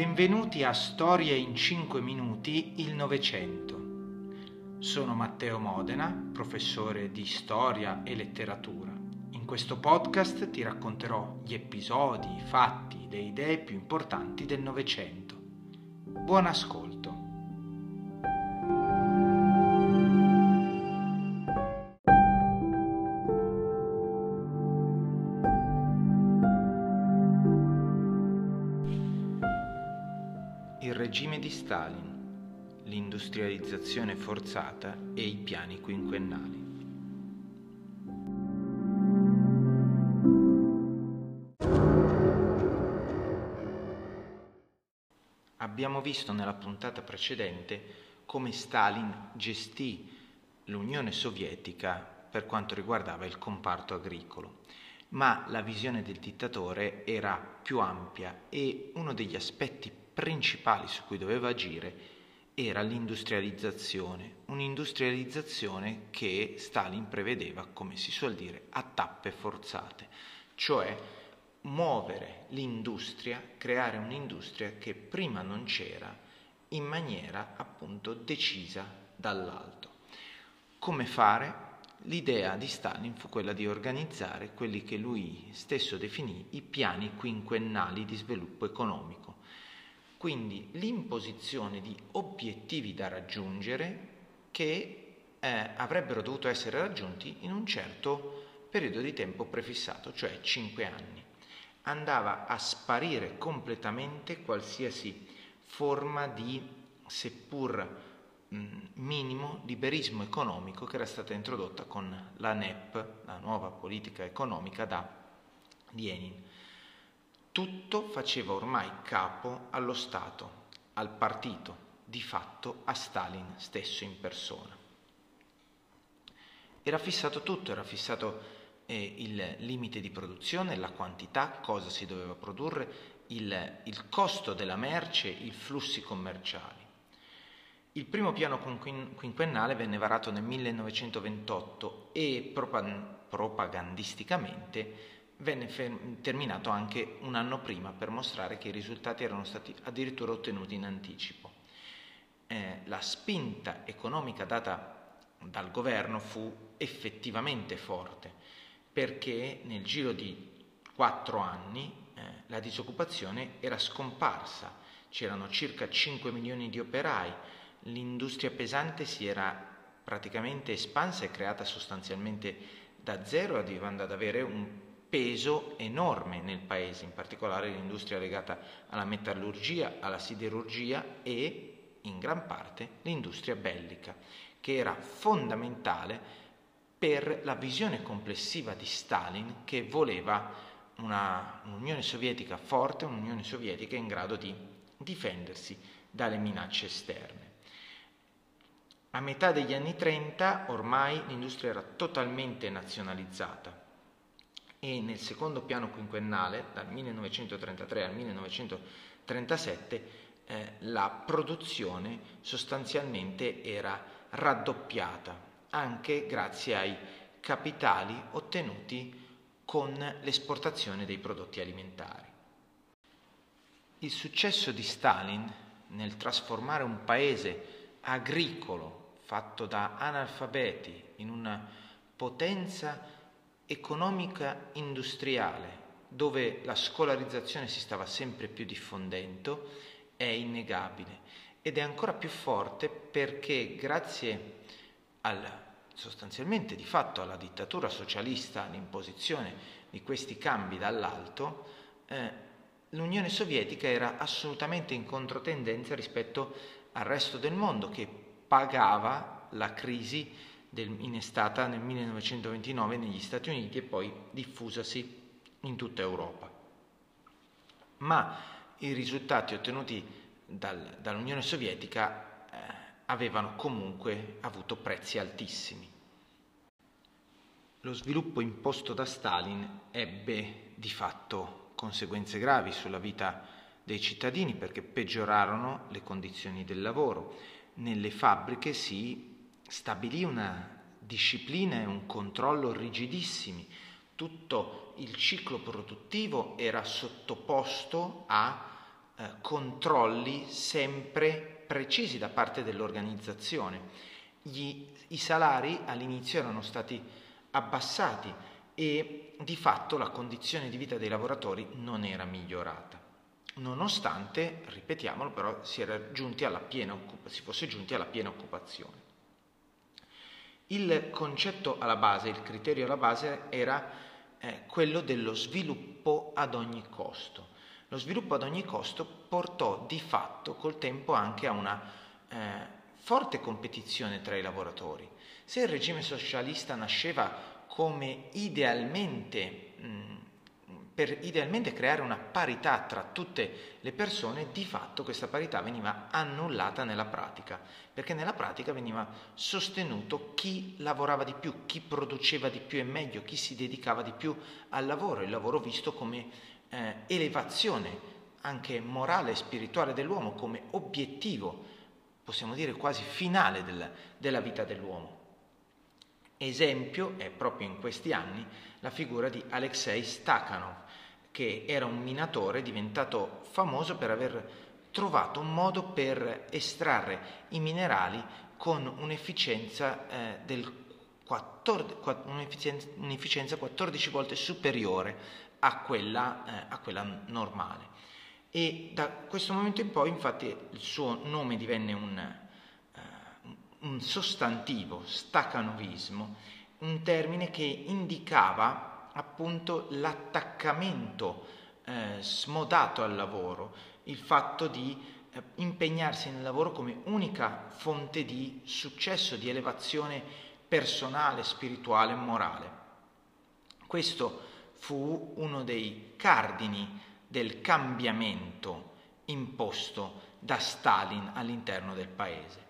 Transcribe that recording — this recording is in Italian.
Benvenuti a Storie in 5 minuti il Novecento. Sono Matteo Modena, professore di storia e letteratura. In questo podcast ti racconterò gli episodi, i fatti, le idee più importanti del Novecento. Buon ascolto. Regime di Stalin, l'industrializzazione forzata e i piani quinquennali. Abbiamo visto nella puntata precedente come Stalin gestì l'Unione Sovietica per quanto riguardava il comparto agricolo, ma la visione del dittatore era più ampia e uno degli aspetti principali su cui doveva agire era l'industrializzazione, un'industrializzazione che Stalin prevedeva, come si suol dire, a tappe forzate, cioè muovere l'industria, creare un'industria che prima non c'era in maniera appunto decisa dall'alto. Come fare? L'idea di Stalin fu quella di organizzare quelli che lui stesso definì i piani quinquennali di sviluppo economico, quindi l'imposizione di obiettivi da raggiungere che eh, avrebbero dovuto essere raggiunti in un certo periodo di tempo prefissato, cioè 5 anni andava a sparire completamente qualsiasi forma di, seppur minimo, liberismo economico che era stata introdotta con la NEP, la nuova politica economica da Lenin. Tutto faceva ormai capo allo Stato, al partito, di fatto a Stalin stesso in persona. Era fissato tutto, era fissato il limite di produzione, la quantità, cosa si doveva produrre, il, il costo della merce, i flussi commerciali. Il primo piano quinquennale venne varato nel 1928 e propagandisticamente venne terminato anche un anno prima per mostrare che i risultati erano stati addirittura ottenuti in anticipo. Eh, la spinta economica data dal governo fu effettivamente forte perché nel giro di quattro anni eh, la disoccupazione era scomparsa, c'erano circa 5 milioni di operai, l'industria pesante si era praticamente espansa e creata sostanzialmente da zero, arrivando ad avere un peso enorme nel paese, in particolare l'industria legata alla metallurgia, alla siderurgia e in gran parte l'industria bellica, che era fondamentale per la visione complessiva di Stalin che voleva una, un'Unione Sovietica forte, un'Unione Sovietica in grado di difendersi dalle minacce esterne. A metà degli anni 30 ormai l'industria era totalmente nazionalizzata e nel secondo piano quinquennale, dal 1933 al 1937, eh, la produzione sostanzialmente era raddoppiata anche grazie ai capitali ottenuti con l'esportazione dei prodotti alimentari. Il successo di Stalin nel trasformare un paese agricolo fatto da analfabeti in una potenza economica industriale dove la scolarizzazione si stava sempre più diffondendo è innegabile ed è ancora più forte perché grazie al, sostanzialmente di fatto alla dittatura socialista, all'imposizione di questi cambi dall'alto, eh, l'Unione Sovietica era assolutamente in controtendenza rispetto al resto del mondo che pagava la crisi del, innestata nel 1929 negli Stati Uniti e poi diffusasi in tutta Europa. Ma i risultati ottenuti dal, dall'Unione Sovietica avevano comunque avuto prezzi altissimi. Lo sviluppo imposto da Stalin ebbe di fatto conseguenze gravi sulla vita dei cittadini perché peggiorarono le condizioni del lavoro. Nelle fabbriche si stabilì una disciplina e un controllo rigidissimi. Tutto il ciclo produttivo era sottoposto a eh, controlli sempre precisi da parte dell'organizzazione. Gli, I salari all'inizio erano stati abbassati e di fatto la condizione di vita dei lavoratori non era migliorata. Nonostante, ripetiamolo, però si, piena, si fosse giunti alla piena occupazione. Il concetto alla base, il criterio alla base era eh, quello dello sviluppo ad ogni costo. Lo sviluppo ad ogni costo portò di fatto col tempo anche a una eh, forte competizione tra i lavoratori. Se il regime socialista nasceva come idealmente, mh, per idealmente creare una parità tra tutte le persone, di fatto questa parità veniva annullata nella pratica, perché nella pratica veniva sostenuto chi lavorava di più, chi produceva di più e meglio, chi si dedicava di più al lavoro, il lavoro visto come eh, elevazione anche morale e spirituale dell'uomo, come obiettivo, possiamo dire quasi finale del, della vita dell'uomo. Esempio è proprio in questi anni la figura di Alexei Stakhanov, che era un minatore diventato famoso per aver trovato un modo per estrarre i minerali con un'efficienza, eh, del 14, un'efficienza, un'efficienza 14 volte superiore a quella, eh, a quella normale. E da questo momento in poi infatti il suo nome divenne un, un sostantivo, staccanovismo, un termine che indicava appunto l'attaccamento eh, smodato al lavoro, il fatto di eh, impegnarsi nel lavoro come unica fonte di successo, di elevazione personale, spirituale e morale. Questo fu uno dei cardini del cambiamento imposto da Stalin all'interno del paese.